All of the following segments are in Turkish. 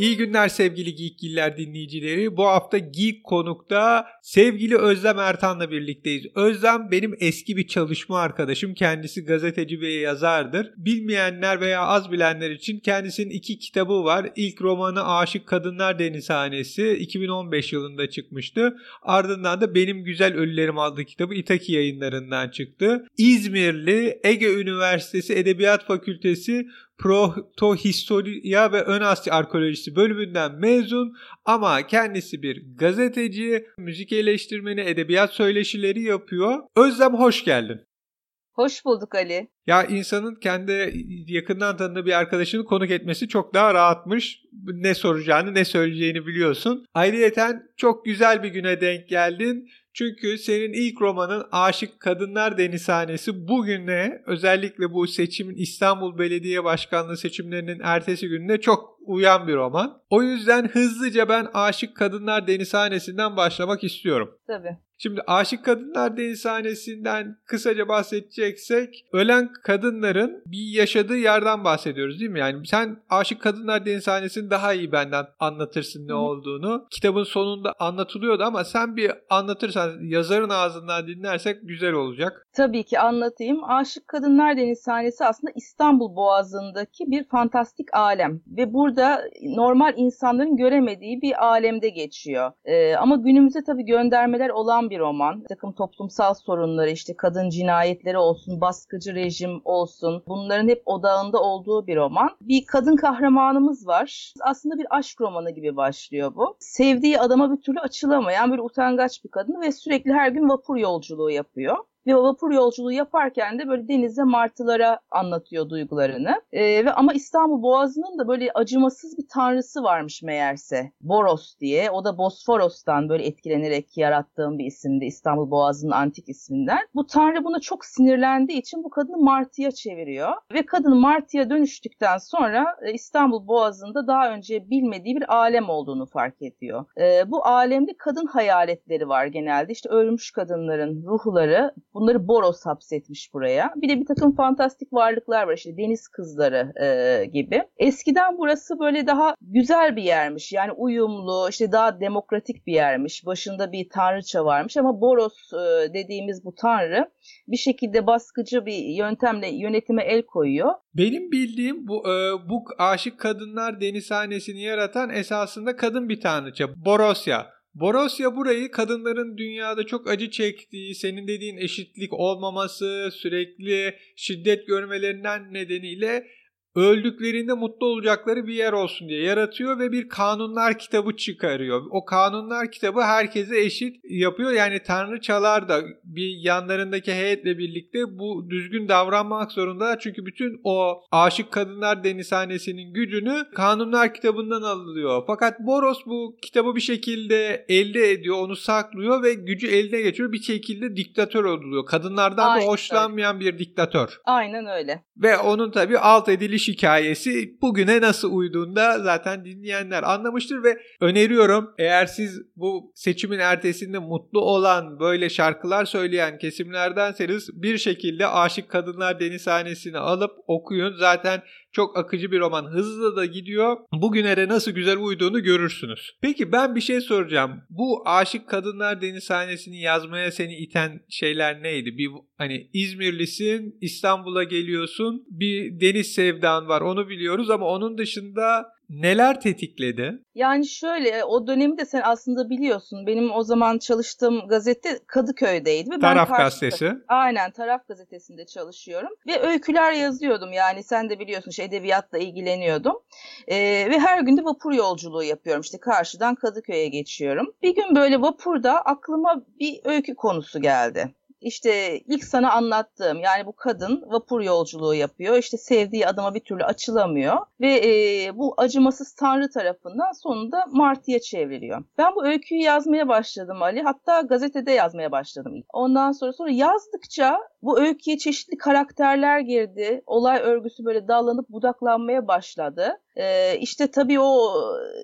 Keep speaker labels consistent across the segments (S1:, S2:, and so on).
S1: İyi günler sevgili Geekgiller dinleyicileri. Bu hafta Geek konukta sevgili Özlem Ertan'la birlikteyiz. Özlem benim eski bir çalışma arkadaşım. Kendisi gazeteci ve yazardır. Bilmeyenler veya az bilenler için kendisinin iki kitabı var. İlk romanı Aşık Kadınlar Denizhanesi 2015 yılında çıkmıştı. Ardından da Benim Güzel Ölülerim adlı kitabı İtaki yayınlarından çıktı. İzmirli Ege Üniversitesi Edebiyat Fakültesi Protohistoria ve Ön Asya Arkeolojisi bölümünden mezun ama kendisi bir gazeteci, müzik eleştirmeni, edebiyat söyleşileri yapıyor. Özlem hoş geldin.
S2: Hoş bulduk Ali.
S1: Ya insanın kendi yakından tanıdığı bir arkadaşını konuk etmesi çok daha rahatmış. Ne soracağını ne söyleyeceğini biliyorsun. Ayrıyeten çok güzel bir güne denk geldin. Çünkü senin ilk romanın Aşık Kadınlar Denizhanesi bugüne özellikle bu seçimin İstanbul Belediye Başkanlığı seçimlerinin ertesi gününe çok uyan bir roman. O yüzden hızlıca ben Aşık Kadınlar Denizhanesi'nden başlamak istiyorum.
S2: Tabii.
S1: Şimdi Aşık Kadınlar Denizhanesi'nden kısaca bahsedeceksek ölen kadınların bir yaşadığı yerden bahsediyoruz değil mi? Yani sen Aşık Kadınlar Denizhanesi'ni daha iyi benden anlatırsın ne Hı. olduğunu. Kitabın sonunda anlatılıyordu ama sen bir anlatırsan yazarın ağzından dinlersek güzel olacak.
S2: Tabii ki anlatayım. Aşık Kadınlar Denizhanesi aslında İstanbul Boğazı'ndaki bir fantastik alem ve burada normal insanların göremediği bir alemde geçiyor. Ee, ama günümüzde tabii göndermeler olan bir roman. Bir takım toplumsal sorunları işte kadın cinayetleri olsun, baskıcı rejim olsun bunların hep odağında olduğu bir roman. Bir kadın kahramanımız var. Aslında bir aşk romanı gibi başlıyor bu. Sevdiği adama bir türlü açılamayan böyle utangaç bir kadın ve sürekli her gün vapur yolculuğu yapıyor. Ve o vapur yolculuğu yaparken de böyle denizde martılara anlatıyor duygularını. E, ve ama İstanbul Boğazı'nın da böyle acımasız bir tanrısı varmış meğerse. Boros diye. O da Bosforos'tan böyle etkilenerek yarattığım bir isimdi. İstanbul Boğazı'nın antik isminden. Bu tanrı buna çok sinirlendiği için bu kadını martıya çeviriyor. Ve kadın martıya dönüştükten sonra e, İstanbul Boğazı'nda daha önce bilmediği bir alem olduğunu fark ediyor. E, bu alemde kadın hayaletleri var genelde. İşte ölmüş kadınların ruhları Bunları Boros hapsetmiş buraya. Bir de bir takım fantastik varlıklar var işte deniz kızları e, gibi. Eskiden burası böyle daha güzel bir yermiş. Yani uyumlu, işte daha demokratik bir yermiş. Başında bir tanrıça varmış ama Boros e, dediğimiz bu tanrı bir şekilde baskıcı bir yöntemle yönetime el koyuyor.
S1: Benim bildiğim bu e, bu aşık kadınlar denizhanesini yaratan esasında kadın bir tanrıça. Borosya. Borosya burayı kadınların dünyada çok acı çektiği, senin dediğin eşitlik olmaması, sürekli şiddet görmelerinden nedeniyle öldüklerinde mutlu olacakları bir yer olsun diye yaratıyor ve bir kanunlar kitabı çıkarıyor. O kanunlar kitabı herkese eşit yapıyor. Yani tanrıçalar da bir yanlarındaki heyetle birlikte bu düzgün davranmak zorunda. Çünkü bütün o aşık kadınlar denizhanesinin gücünü kanunlar kitabından alıyor. Fakat Boros bu kitabı bir şekilde elde ediyor, onu saklıyor ve gücü eline geçiyor. Bir şekilde diktatör oluyor. Kadınlardan Aynen. da hoşlanmayan bir diktatör.
S2: Aynen öyle.
S1: Ve onun tabii alt ediliş geçiş hikayesi bugüne nasıl uyduğunda zaten dinleyenler anlamıştır ve öneriyorum eğer siz bu seçimin ertesinde mutlu olan böyle şarkılar söyleyen kesimlerdenseniz bir şekilde Aşık Kadınlar Denizhanesi'ni alıp okuyun. Zaten çok akıcı bir roman. Hızlı da gidiyor. Bugünlere nasıl güzel uyduğunu görürsünüz. Peki ben bir şey soracağım. Bu Aşık Kadınlar Denizhanesi'ni yazmaya seni iten şeyler neydi? Bir hani İzmirlisin, İstanbul'a geliyorsun. Bir deniz sevdan var onu biliyoruz ama onun dışında Neler tetikledi?
S2: Yani şöyle o dönemi de sen aslında biliyorsun. Benim o zaman çalıştığım gazete Kadıköy'deydi. Ve
S1: Taraf ben gazetesi.
S2: Aynen Taraf gazetesinde çalışıyorum. Ve öyküler yazıyordum yani sen de biliyorsun işte edebiyatla ilgileniyordum. Ee, ve her gün de vapur yolculuğu yapıyorum. İşte karşıdan Kadıköy'e geçiyorum. Bir gün böyle vapurda aklıma bir öykü konusu geldi işte ilk sana anlattığım yani bu kadın vapur yolculuğu yapıyor. İşte sevdiği adama bir türlü açılamıyor ve e, bu acımasız tanrı tarafından sonunda martıya çevriliyor. Ben bu öyküyü yazmaya başladım Ali. Hatta gazetede yazmaya başladım. Ondan sonra sonra yazdıkça bu öyküye çeşitli karakterler girdi. Olay örgüsü böyle dallanıp budaklanmaya başladı. E, işte tabii o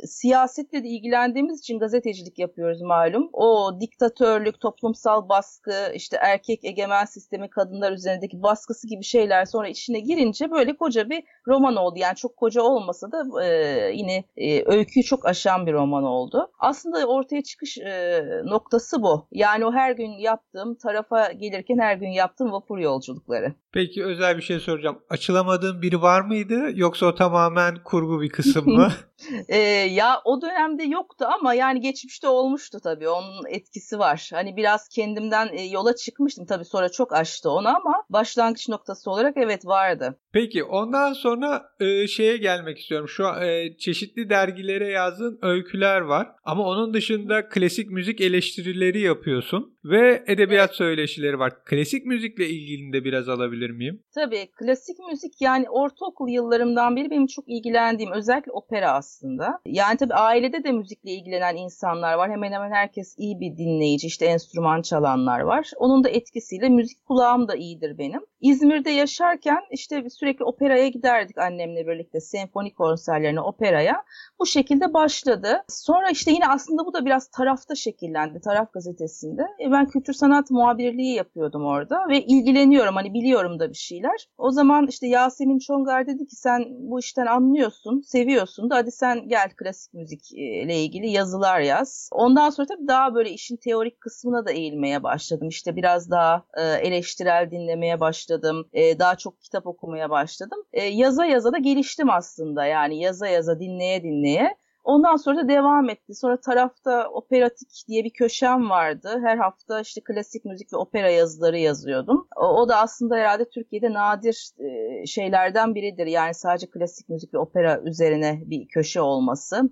S2: siyasetle de ilgilendiğimiz için gazetecilik yapıyoruz malum. O diktatörlük, toplumsal baskı, işte erkek egemen sistemi kadınlar üzerindeki baskısı gibi şeyler sonra içine girince böyle koca bir roman oldu. Yani çok koca olmasa da e, yine e, öyküyü çok aşan bir roman oldu. Aslında ortaya çıkış e, noktası bu. Yani o her gün yaptığım tarafa gelirken her gün yaptığım vapur yolculukları.
S1: Peki özel bir şey soracağım. Açılamadığın biri var mıydı yoksa o tamamen kurgu bir kısım mı?
S2: e, ya o dönemde yoktu ama yani geçmişte olmuştu tabii. Onun etkisi var. Hani biraz kendimden e, yola çıkmıştım tabii sonra çok aştı onu ama başlangıç noktası olarak evet vardı.
S1: Peki ondan sonra e, şeye gelmek istiyorum. Şu e, çeşitli dergilere yazdığın öyküler var ama onun dışında klasik müzik eleştirileri yapıyorsun ve edebiyat söyleşileri var. Klasik müzikle ilgili de biraz alabilir miyim?
S2: Tabii klasik müzik yani ortaokul yıllarımdan beri benim çok ilgilendiğim özellikle opera aslında. Yani tabii ailede de müzikle ilgilenen insanlar var. Hemen hemen herkes iyi bir dinleyici işte enstrüman çalanlar var. Onun da etkisiyle müzik kulağım da iyidir benim. İzmir'de yaşarken işte sürekli operaya giderdik annemle birlikte senfoni konserlerine operaya. Bu şekilde başladı. Sonra işte yine aslında bu da biraz tarafta şekillendi. Taraf gazetesinde. E ben kültür sanat muhabirliği yapıyordum orada ve ilgileniyorum hani biliyorum da bir şeyler. O zaman işte Yasemin Çongar dedi ki sen bu işten anlıyorsun, seviyorsun da hadi sen gel klasik müzikle ilgili yazılar yaz. Ondan sonra tabii daha böyle işin teorik kısmına da eğilmeye başladım. İşte biraz daha e, eleştirel dinlemeye başladım. E, daha çok kitap okumaya başladım. E, yaza yaza da geliştim aslında yani yaza yaza dinleye dinleye. Ondan sonra da devam etti. Sonra tarafta operatik diye bir köşem vardı. Her hafta işte klasik müzik ve opera yazıları yazıyordum. O, da aslında herhalde Türkiye'de nadir e, şeylerden biridir. Yani sadece klasik müzik ve opera üzerine bir köşe olması.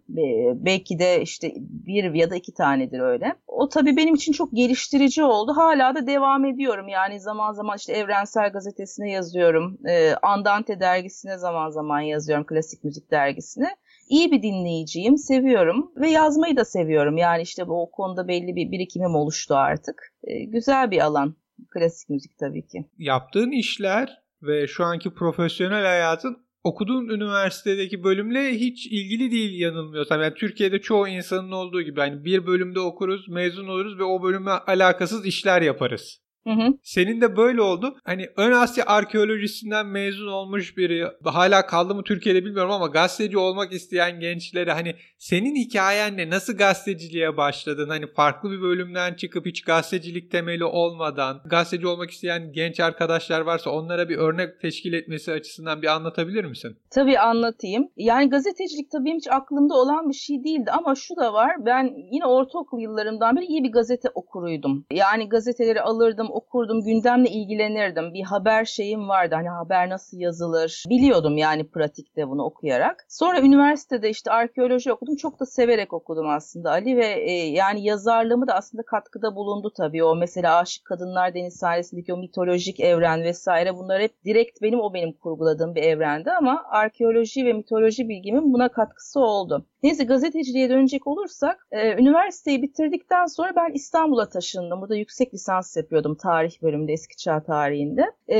S2: Belki de işte bir ya da iki tanedir öyle. O tabii benim için çok geliştirici oldu. Hala da devam ediyorum. Yani zaman zaman işte Evrensel Gazetesi'ne yazıyorum. E, Andante dergisine zaman zaman yazıyorum. Klasik müzik dergisine iyi bir dinleyiciyim, seviyorum ve yazmayı da seviyorum. Yani işte bu o konuda belli bir birikimim oluştu artık. E, güzel bir alan klasik müzik tabii ki.
S1: Yaptığın işler ve şu anki profesyonel hayatın okuduğun üniversitedeki bölümle hiç ilgili değil yanılmıyorsam. Yani Türkiye'de çoğu insanın olduğu gibi yani bir bölümde okuruz, mezun oluruz ve o bölüme alakasız işler yaparız. Hı hı. Senin de böyle oldu. Hani Ön Asya arkeolojisinden mezun olmuş biri hala kaldı mı Türkiye'de bilmiyorum ama gazeteci olmak isteyen gençlere hani senin hikayen ne? Nasıl gazeteciliğe başladın? Hani farklı bir bölümden çıkıp hiç gazetecilik temeli olmadan gazeteci olmak isteyen genç arkadaşlar varsa onlara bir örnek teşkil etmesi açısından bir anlatabilir misin?
S2: Tabii anlatayım. Yani gazetecilik tabii hiç aklımda olan bir şey değildi ama şu da var. Ben yine ortaokul yıllarımdan beri iyi bir gazete okuruydum. Yani gazeteleri alırdım, okurdum, gündemle ilgilenirdim. Bir haber şeyim vardı. Hani haber nasıl yazılır biliyordum yani pratikte bunu okuyarak. Sonra üniversitede işte arkeoloji okudum. Çok da severek okudum aslında Ali ve e, yani yazarlığımı da aslında katkıda bulundu tabii. O mesela Aşık Kadınlar Deniz sahnesindeki o mitolojik evren vesaire bunlar hep direkt benim o benim kurguladığım bir evrendi ama arkeoloji ve mitoloji bilgimin buna katkısı oldu. Neyse gazeteciliğe dönecek olursak e, üniversiteyi bitirdikten sonra ben İstanbul'a taşındım. Burada yüksek lisans yapıyordum tarih bölümünde eski çağ tarihinde. E,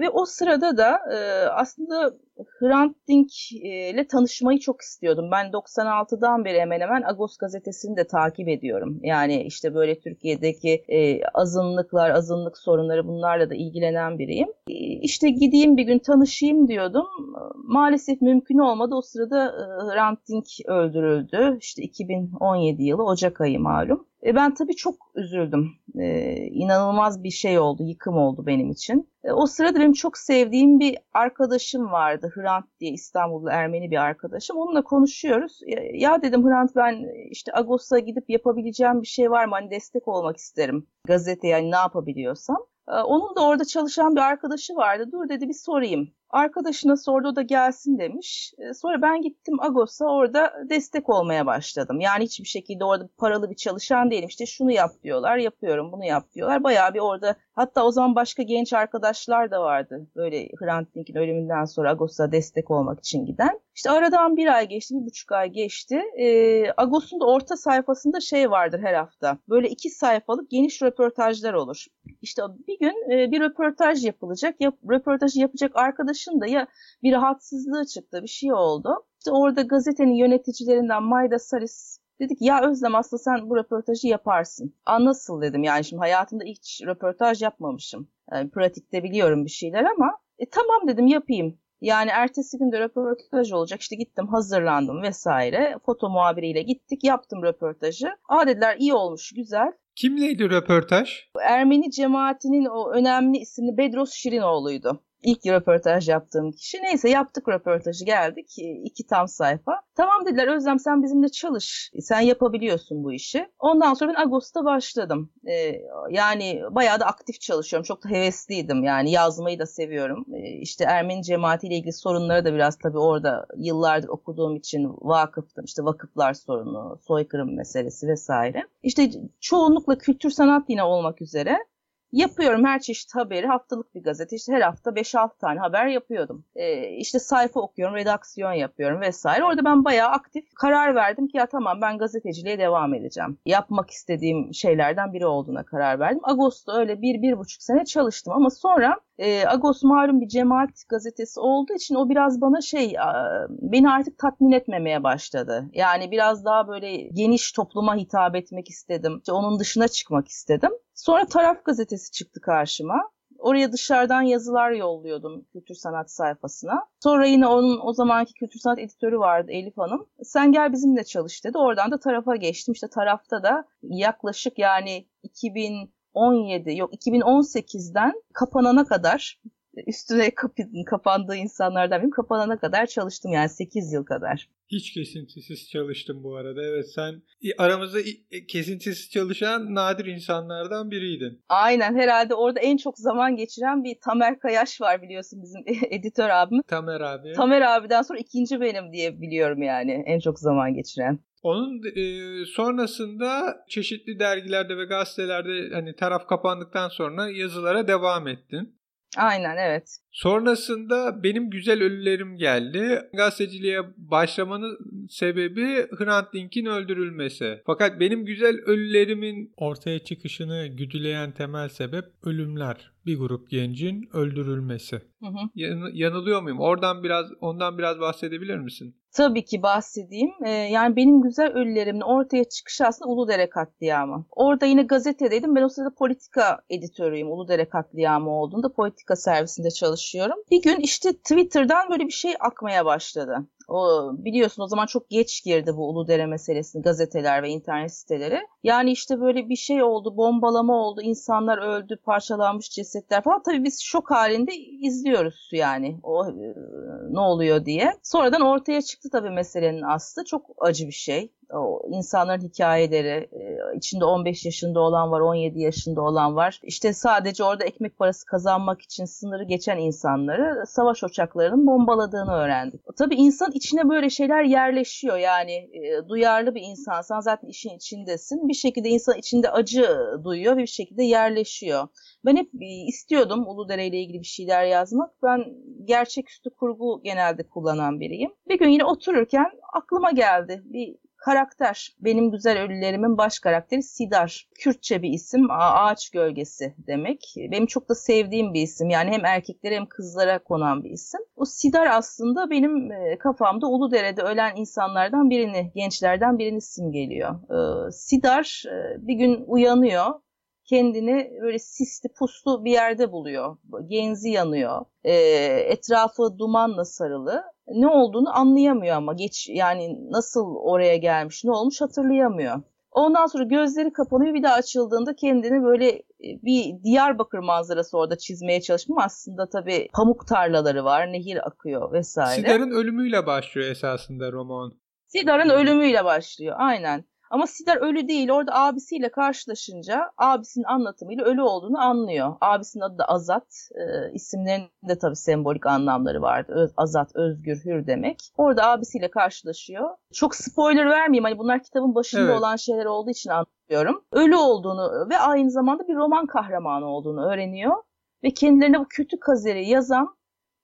S2: ve o sırada da e, aslında Hrant Dink e, ile tanışmayı çok istiyordum. Ben 96'dan beri hemen hemen Agos gazetesini de takip ediyorum. Yani işte böyle Türkiye'deki e, azınlıklar, azınlık sorunları bunlarla da ilgilenen biriyim. E, işte gideyim bir gün tanışayım diyordum. Maalesef mümkün olmadı. O sırada e, Hrant Dink öldürüldü. İşte 2017 yılı Ocak ayı malum. E ben tabii çok üzüldüm. E, inanılmaz bir şey oldu, yıkım oldu benim için. E, o sırada benim çok sevdiğim bir arkadaşım vardı. Hrant diye İstanbullu Ermeni bir arkadaşım. Onunla konuşuyoruz. Ya, ya dedim Hrant ben işte Agos'a gidip yapabileceğim bir şey var mı? Hani destek olmak isterim gazete yani ne yapabiliyorsam. E, onun da orada çalışan bir arkadaşı vardı. Dur dedi bir sorayım. Arkadaşına sordu o da gelsin demiş. E, sonra ben gittim Agos'a orada destek olmaya başladım. Yani hiçbir şekilde orada paralı bir çalışan değilim. İşte şunu yap diyorlar, yapıyorum, bunu yap diyorlar. Bayağı bir orada hatta o zaman başka genç arkadaşlar da vardı. Böyle Hrant Dink'in ölümünden sonra Agos'a destek olmak için giden. İşte aradan bir ay geçti, bir buçuk ay geçti. E, Agos'un da orta sayfasında şey vardır her hafta. Böyle iki sayfalık geniş röportajlar olur. İşte bir gün e, bir röportaj yapılacak. Yap, röportajı yapacak arkadaşın da ya bir rahatsızlığı çıktı, bir şey oldu. İşte orada gazetenin yöneticilerinden Mayda Saris Dedik ya Özlem aslında sen bu röportajı yaparsın. Aa nasıl dedim yani şimdi hayatımda hiç röportaj yapmamışım. Yani pratikte biliyorum bir şeyler ama e, tamam dedim yapayım. Yani ertesi günde röportaj olacak. İşte gittim hazırlandım vesaire. Foto muhabiriyle gittik yaptım röportajı. Aa dediler iyi olmuş güzel.
S1: Kimleydi röportaj?
S2: Ermeni cemaatinin o önemli isimli Bedros Şirinoğlu'ydu. İlk röportaj yaptığım kişi. Neyse yaptık röportajı geldik. iki tam sayfa. Tamam dediler Özlem sen bizimle çalış. Sen yapabiliyorsun bu işi. Ondan sonra ben Ağustos'ta başladım. Ee, yani bayağı da aktif çalışıyorum. Çok da hevesliydim. Yani yazmayı da seviyorum. Ee, işte Ermeni cemaatiyle ilgili sorunları da biraz tabii orada yıllardır okuduğum için vakıftım. İşte vakıflar sorunu, soykırım meselesi vesaire. İşte çoğunlukla kültür sanat yine olmak üzere Yapıyorum her çeşit haberi haftalık bir gazete işte her hafta 5-6 tane haber yapıyordum. Ee, işte sayfa okuyorum, redaksiyon yapıyorum vesaire. Orada ben bayağı aktif karar verdim ki ya tamam ben gazeteciliğe devam edeceğim. Yapmak istediğim şeylerden biri olduğuna karar verdim. Ağustos'ta öyle bir, bir buçuk sene çalıştım ama sonra e, Agos malum bir cemaat gazetesi olduğu için o biraz bana şey beni artık tatmin etmemeye başladı. Yani biraz daha böyle geniş topluma hitap etmek istedim. İşte onun dışına çıkmak istedim. Sonra Taraf gazetesi çıktı karşıma. Oraya dışarıdan yazılar yolluyordum kültür sanat sayfasına. Sonra yine onun o zamanki kültür sanat editörü vardı Elif Hanım. Sen gel bizimle çalış dedi. Oradan da tarafa geçtim. İşte tarafta da yaklaşık yani 2000 17 yok 2018'den kapanana kadar üstüne kapandığı insanlardan benim kapanana kadar çalıştım yani 8 yıl kadar.
S1: Hiç kesintisiz çalıştım bu arada. Evet sen aramızda e, kesintisiz çalışan nadir insanlardan biriydin.
S2: Aynen herhalde orada en çok zaman geçiren bir Tamer Kayaş var biliyorsun bizim editör abimiz.
S1: Tamer abi.
S2: Tamer abiden sonra ikinci benim diye biliyorum yani en çok zaman geçiren.
S1: Onun e, sonrasında çeşitli dergilerde ve gazetelerde hani taraf kapandıktan sonra yazılara devam ettin.
S2: Aynen evet.
S1: Sonrasında benim güzel ölülerim geldi. Gazeteciliğe başlamanın sebebi Hrant Dink'in öldürülmesi. Fakat benim güzel ölülerimin ortaya çıkışını güdüleyen temel sebep ölümler. Bir grup gencin öldürülmesi. Hı hı. Yan, yanılıyor muyum? Oradan biraz ondan biraz bahsedebilir misin?
S2: Tabii ki bahsedeyim. Ee, yani benim güzel ölülerimin ortaya çıkışı aslında Uludere katliamı. Orada yine gazetedeydim. Ben o sırada politika editörüyüm. Uludere katliamı olduğunda politika servisinde çalışıyorum. Bir gün işte Twitter'dan böyle bir şey akmaya başladı. O biliyorsun o zaman çok geç girdi bu Uludere meselesini gazeteler ve internet siteleri. Yani işte böyle bir şey oldu, bombalama oldu, insanlar öldü, parçalanmış cesetler falan. Tabii biz şok halinde izliyoruz yani o e, ne oluyor diye. Sonradan ortaya çıktı tabii meselenin aslı. Çok acı bir şey o insanların hikayeleri, içinde 15 yaşında olan var, 17 yaşında olan var. İşte sadece orada ekmek parası kazanmak için sınırı geçen insanları savaş uçaklarının bombaladığını öğrendik. Tabii insan içine böyle şeyler yerleşiyor. Yani e, duyarlı bir insansan zaten işin içindesin. Bir şekilde insan içinde acı duyuyor ve bir şekilde yerleşiyor. Ben hep e, istiyordum Uludere ile ilgili bir şeyler yazmak. Ben gerçeküstü kurgu genelde kullanan biriyim. Bir gün yine otururken aklıma geldi. Bir Karakter, benim güzel ölülerimin baş karakteri Sidar. Kürtçe bir isim, ağaç gölgesi demek. Benim çok da sevdiğim bir isim. Yani hem erkeklere hem kızlara konan bir isim. O Sidar aslında benim e, kafamda Uludere'de ölen insanlardan birini, gençlerden birini simgeliyor. Ee, Sidar e, bir gün uyanıyor kendini böyle sisli puslu bir yerde buluyor. Genzi yanıyor. E, etrafı dumanla sarılı. Ne olduğunu anlayamıyor ama geç yani nasıl oraya gelmiş, ne olmuş hatırlayamıyor. Ondan sonra gözleri kapanıyor bir daha açıldığında kendini böyle e, bir Diyarbakır manzarası orada çizmeye çalışmış. Aslında tabii pamuk tarlaları var, nehir akıyor vesaire.
S1: Sidar'ın ölümüyle başlıyor esasında roman.
S2: Sidar'ın ölümüyle başlıyor aynen. Ama Sidar ölü değil. Orada abisiyle karşılaşınca abisinin anlatımıyla ölü olduğunu anlıyor. Abisinin adı da Azat. E, isimlerinde tabii sembolik anlamları vardı. Öz, Azat, özgür, hür demek. Orada abisiyle karşılaşıyor. Çok spoiler vermeyeyim. Hani bunlar kitabın başında evet. olan şeyler olduğu için anlatıyorum. Ölü olduğunu ve aynı zamanda bir roman kahramanı olduğunu öğreniyor. Ve kendilerine bu kötü kazeri yazan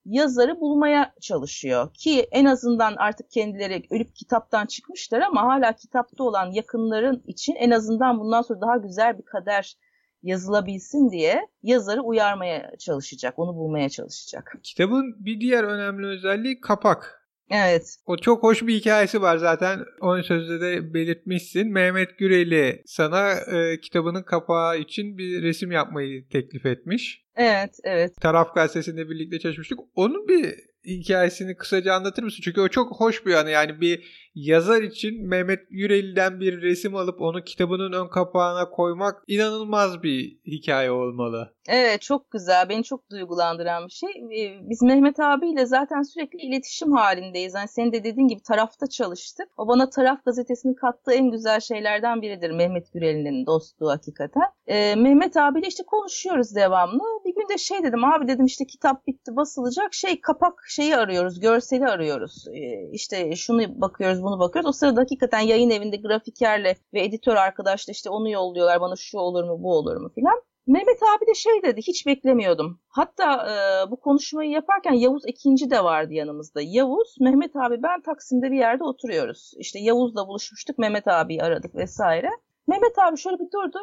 S2: yazarı bulmaya çalışıyor. Ki en azından artık kendileri ölüp kitaptan çıkmışlar ama hala kitapta olan yakınların için en azından bundan sonra daha güzel bir kader yazılabilsin diye yazarı uyarmaya çalışacak, onu bulmaya çalışacak.
S1: Kitabın bir diğer önemli özelliği kapak.
S2: Evet.
S1: O çok hoş bir hikayesi var zaten. Onun sözde de belirtmişsin. Mehmet Güreli sana e, kitabının kapağı için bir resim yapmayı teklif etmiş.
S2: Evet, evet.
S1: Taraf gazetesinde birlikte çalışmıştık. Onun bir hikayesini kısaca anlatır mısın? Çünkü o çok hoş bir anı. Yani bir yazar için Mehmet Yüreli'den bir resim alıp onu kitabının ön kapağına koymak inanılmaz bir hikaye olmalı.
S2: Evet çok güzel. Beni çok duygulandıran bir şey. Ee, biz Mehmet abiyle zaten sürekli iletişim halindeyiz. Yani senin de dediğin gibi tarafta çalıştık. O bana taraf gazetesinin kattığı en güzel şeylerden biridir Mehmet Güreli'nin dostluğu hakikaten. Ee, Mehmet abiyle işte konuşuyoruz devamlı. Bir de şey dedim abi dedim işte kitap bitti basılacak şey kapak şeyi arıyoruz görseli arıyoruz. Ee, işte şunu bakıyoruz bunu bakıyoruz. O sırada hakikaten yayın evinde grafikerle ve editör arkadaşla işte onu yolluyorlar bana şu olur mu bu olur mu filan. Mehmet abi de şey dedi hiç beklemiyordum. Hatta e, bu konuşmayı yaparken Yavuz ikinci de vardı yanımızda. Yavuz, Mehmet abi ben Taksim'de bir yerde oturuyoruz. İşte Yavuz'la buluşmuştuk Mehmet abiyi aradık vesaire. Mehmet abi şöyle bir durdu.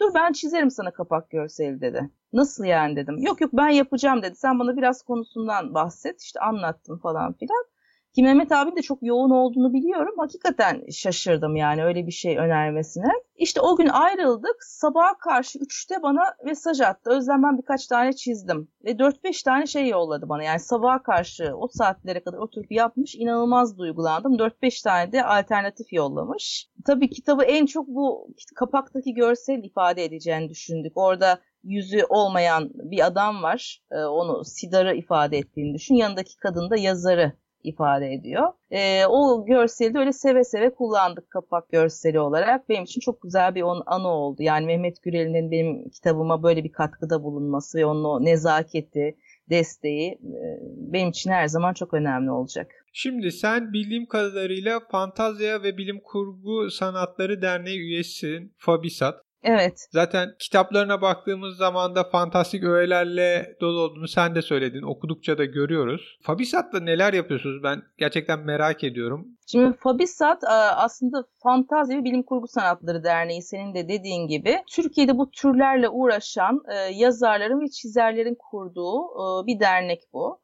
S2: Dur ben çizerim sana kapak görseli dedi. Nasıl yani dedim. Yok yok ben yapacağım dedi. Sen bana biraz konusundan bahset. İşte anlattım falan filan. Ki Mehmet abi de çok yoğun olduğunu biliyorum. Hakikaten şaşırdım yani öyle bir şey önermesine. İşte o gün ayrıldık. Sabaha karşı 3'te bana mesaj attı. Özlem ben birkaç tane çizdim. Ve 4-5 tane şey yolladı bana. Yani sabaha karşı o saatlere kadar oturup yapmış. İnanılmaz duygulandım. 4-5 tane de alternatif yollamış. Tabii kitabı en çok bu kapaktaki görsel ifade edeceğini düşündük. Orada yüzü olmayan bir adam var. Ee, onu Sidar'ı ifade ettiğini düşün. Yanındaki kadın da yazarı ifade ediyor. E, o görseli de öyle seve seve kullandık kapak görseli olarak. Benim için çok güzel bir on, anı oldu. Yani Mehmet Gürel'in benim kitabıma böyle bir katkıda bulunması ve onun o nezaketi, desteği e, benim için her zaman çok önemli olacak.
S1: Şimdi sen bildiğim kadarıyla Fantazya ve Bilim Kurgu Sanatları Derneği üyesisin. Fabisat.
S2: Evet.
S1: Zaten kitaplarına baktığımız zaman da fantastik öğelerle dolu olduğunu sen de söyledin. Okudukça da görüyoruz. Fabisat'la neler yapıyorsunuz? Ben gerçekten merak ediyorum.
S2: Şimdi Fabisat e, aslında Fantazi ve Bilim Kurgu Sanatları Derneği senin de dediğin gibi Türkiye'de bu türlerle uğraşan e, yazarların ve çizerlerin kurduğu e, bir dernek bu.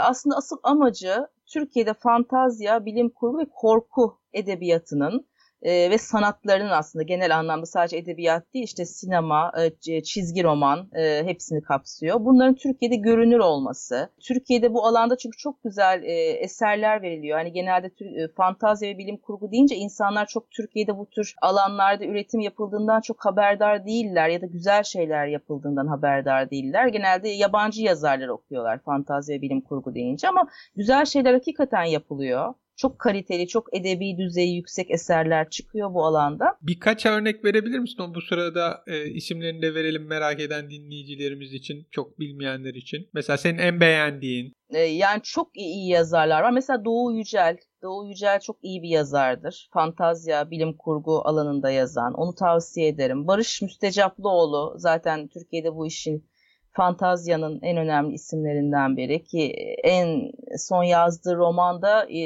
S2: Aslında asıl amacı Türkiye'de fantazya, bilim kurgu ve korku edebiyatının e, ve sanatlarının aslında genel anlamda sadece edebiyat değil işte sinema, e, çizgi roman e, hepsini kapsıyor. Bunların Türkiye'de görünür olması. Türkiye'de bu alanda çünkü çok güzel e, eserler veriliyor. Hani genelde e, fantazi ve bilim kurgu deyince insanlar çok Türkiye'de bu tür alanlarda üretim yapıldığından çok haberdar değiller ya da güzel şeyler yapıldığından haberdar değiller. Genelde yabancı yazarlar okuyorlar fantazi ve bilim kurgu deyince ama güzel şeyler hakikaten yapılıyor çok kaliteli, çok edebi düzeyi yüksek eserler çıkıyor bu alanda.
S1: Birkaç örnek verebilir misin? Bu sırada e, isimlerini de verelim merak eden dinleyicilerimiz için, çok bilmeyenler için. Mesela senin en beğendiğin.
S2: E, yani çok iyi, iyi yazarlar var. Mesela Doğu Yücel. Doğu Yücel çok iyi bir yazardır. Fantazya, bilim kurgu alanında yazan. Onu tavsiye ederim. Barış Müstecaplıoğlu zaten Türkiye'de bu işin Fantazya'nın en önemli isimlerinden biri ki en son yazdığı romanda e,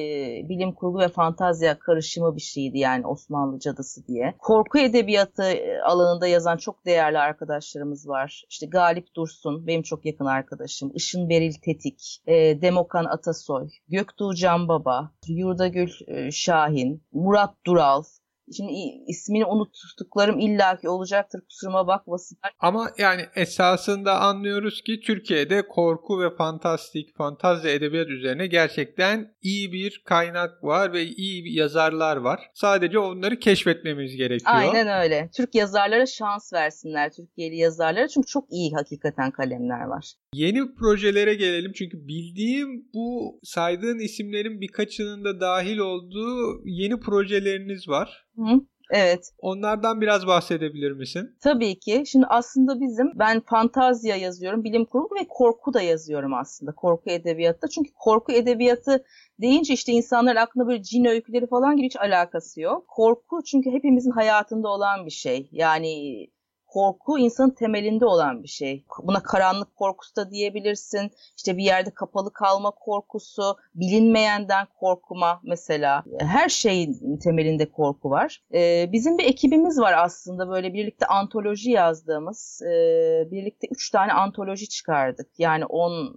S2: bilim kurgu ve fantazya karışımı bir şeydi yani Osmanlı cadısı diye. Korku edebiyatı e, alanında yazan çok değerli arkadaşlarımız var. İşte Galip Dursun benim çok yakın arkadaşım. Işın Beril Tetik, e, Demokan Atasoy, Göktuğ Canbaba, Yurdagül e, Şahin, Murat Dural, Şimdi ismini unuttuklarım illaki olacaktır kusuruma bakmasınlar.
S1: Ama yani esasında anlıyoruz ki Türkiye'de korku ve fantastik, fantazya edebiyat üzerine gerçekten iyi bir kaynak var ve iyi bir yazarlar var. Sadece onları keşfetmemiz gerekiyor.
S2: Aynen öyle. Türk yazarlara şans versinler, Türkiye'li yazarlara çünkü çok iyi hakikaten kalemler var.
S1: Yeni projelere gelelim çünkü bildiğim bu saydığın isimlerin birkaçının da dahil olduğu yeni projeleriniz var.
S2: Hı. Evet.
S1: Onlardan biraz bahsedebilir misin?
S2: Tabii ki. Şimdi aslında bizim ben fantazya yazıyorum, bilim kurgu ve korku da yazıyorum aslında. Korku edebiyatta. Çünkü korku edebiyatı deyince işte insanlar aklına böyle cin öyküleri falan gibi hiç alakası yok. Korku çünkü hepimizin hayatında olan bir şey. Yani korku insanın temelinde olan bir şey. Buna karanlık korkusu da diyebilirsin. İşte bir yerde kapalı kalma korkusu, bilinmeyenden korkuma mesela. Her şeyin temelinde korku var. Ee, bizim bir ekibimiz var aslında böyle birlikte antoloji yazdığımız. E, birlikte üç tane antoloji çıkardık. Yani on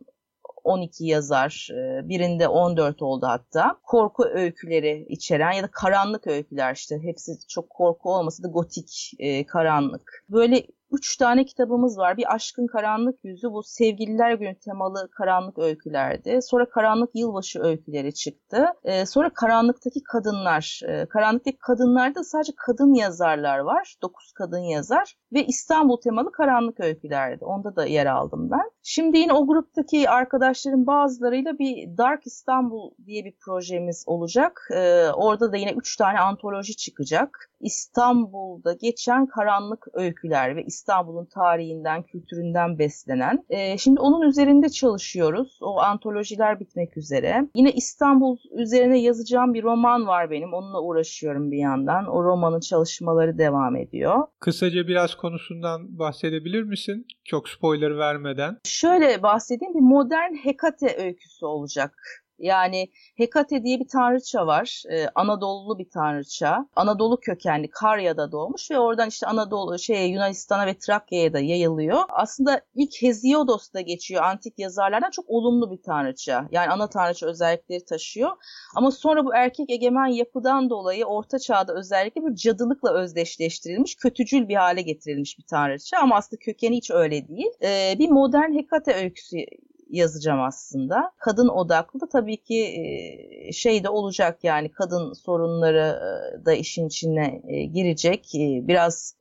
S2: 12 yazar, e, birinde 14 oldu hatta. Korku öyküleri içeren ya da karanlık öyküler işte hepsi çok korku olmasa da gotik, e, karanlık. Böyle Üç tane kitabımız var. Bir Aşkın Karanlık Yüzü bu Sevgililer Günü temalı karanlık öykülerdi. Sonra Karanlık Yılbaşı öyküleri çıktı. Ee, sonra Karanlıktaki Kadınlar. Ee, Karanlıktaki Kadınlar'da sadece kadın yazarlar var. Dokuz kadın yazar. Ve İstanbul temalı karanlık öykülerdi. Onda da yer aldım ben. Şimdi yine o gruptaki arkadaşların bazılarıyla bir Dark İstanbul diye bir projemiz olacak. Ee, orada da yine üç tane antoloji çıkacak. İstanbul'da geçen karanlık öyküler ve İstanbul'un tarihinden, kültüründen beslenen. E, şimdi onun üzerinde çalışıyoruz. O antolojiler bitmek üzere. Yine İstanbul üzerine yazacağım bir roman var benim. Onunla uğraşıyorum bir yandan. O romanın çalışmaları devam ediyor.
S1: Kısaca biraz konusundan bahsedebilir misin? Çok spoiler vermeden.
S2: Şöyle bahsedeyim. Bir modern Hekate öyküsü olacak. Yani Hekate diye bir tanrıça var. Ee, Anadolu'lu bir tanrıça. Anadolu kökenli Karya'da doğmuş ve oradan işte Anadolu şeye Yunanistan'a ve Trakya'ya da yayılıyor. Aslında ilk Hesiodos'ta geçiyor antik yazarlardan çok olumlu bir tanrıça. Yani ana tanrıça özellikleri taşıyor. Ama sonra bu erkek egemen yapıdan dolayı orta çağda özellikle bir cadılıkla özdeşleştirilmiş, kötücül bir hale getirilmiş bir tanrıça. Ama aslında kökeni hiç öyle değil. Ee, bir modern Hekate öyküsü yazacağım aslında. Kadın odaklı da tabii ki şey de olacak yani kadın sorunları da işin içine girecek. Biraz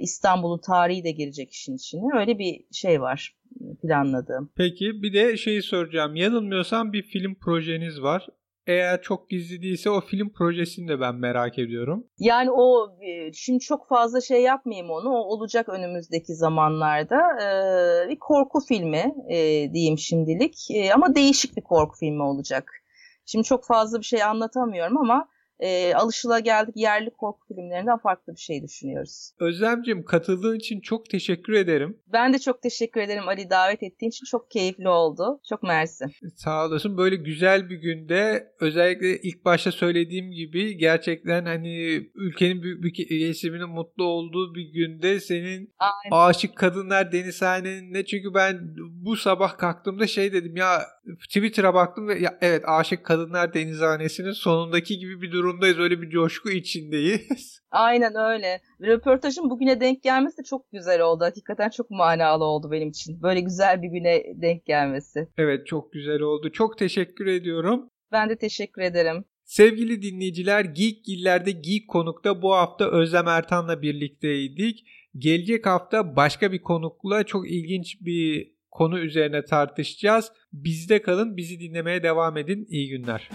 S2: İstanbul'un tarihi de girecek işin içine. Öyle bir şey var planladığım.
S1: Peki bir de şeyi soracağım. Yanılmıyorsam bir film projeniz var eğer çok gizli değilse o film projesini de ben merak ediyorum.
S2: Yani o e, şimdi çok fazla şey yapmayayım onu. O olacak önümüzdeki zamanlarda. Ee, bir korku filmi e, diyeyim şimdilik. E, ama değişik bir korku filmi olacak. Şimdi çok fazla bir şey anlatamıyorum ama e, geldik yerli korku filmlerinden farklı bir şey düşünüyoruz.
S1: Özlemciğim katıldığın için çok teşekkür ederim.
S2: Ben de çok teşekkür ederim Ali davet ettiğin için çok keyifli oldu. Çok mersi.
S1: Sağ olasın. Böyle güzel bir günde özellikle ilk başta söylediğim gibi gerçekten hani ülkenin büyük bir kesiminin mutlu olduğu bir günde senin Aynen. aşık kadınlar denizhanenin çünkü ben bu sabah kalktığımda şey dedim ya Twitter'a baktım ve ya, evet aşık kadınlar denizhanesinin sonundaki gibi bir durum durumdayız. Öyle bir coşku içindeyiz.
S2: Aynen öyle. Röportajın bugüne denk gelmesi çok güzel oldu. Hakikaten çok manalı oldu benim için. Böyle güzel bir güne denk gelmesi.
S1: Evet çok güzel oldu. Çok teşekkür ediyorum.
S2: Ben de teşekkür ederim.
S1: Sevgili dinleyiciler Geek Giller'de Geek Konuk'ta bu hafta Özlem Ertan'la birlikteydik. Gelecek hafta başka bir konukla çok ilginç bir konu üzerine tartışacağız. Bizde kalın, bizi dinlemeye devam edin. İyi günler.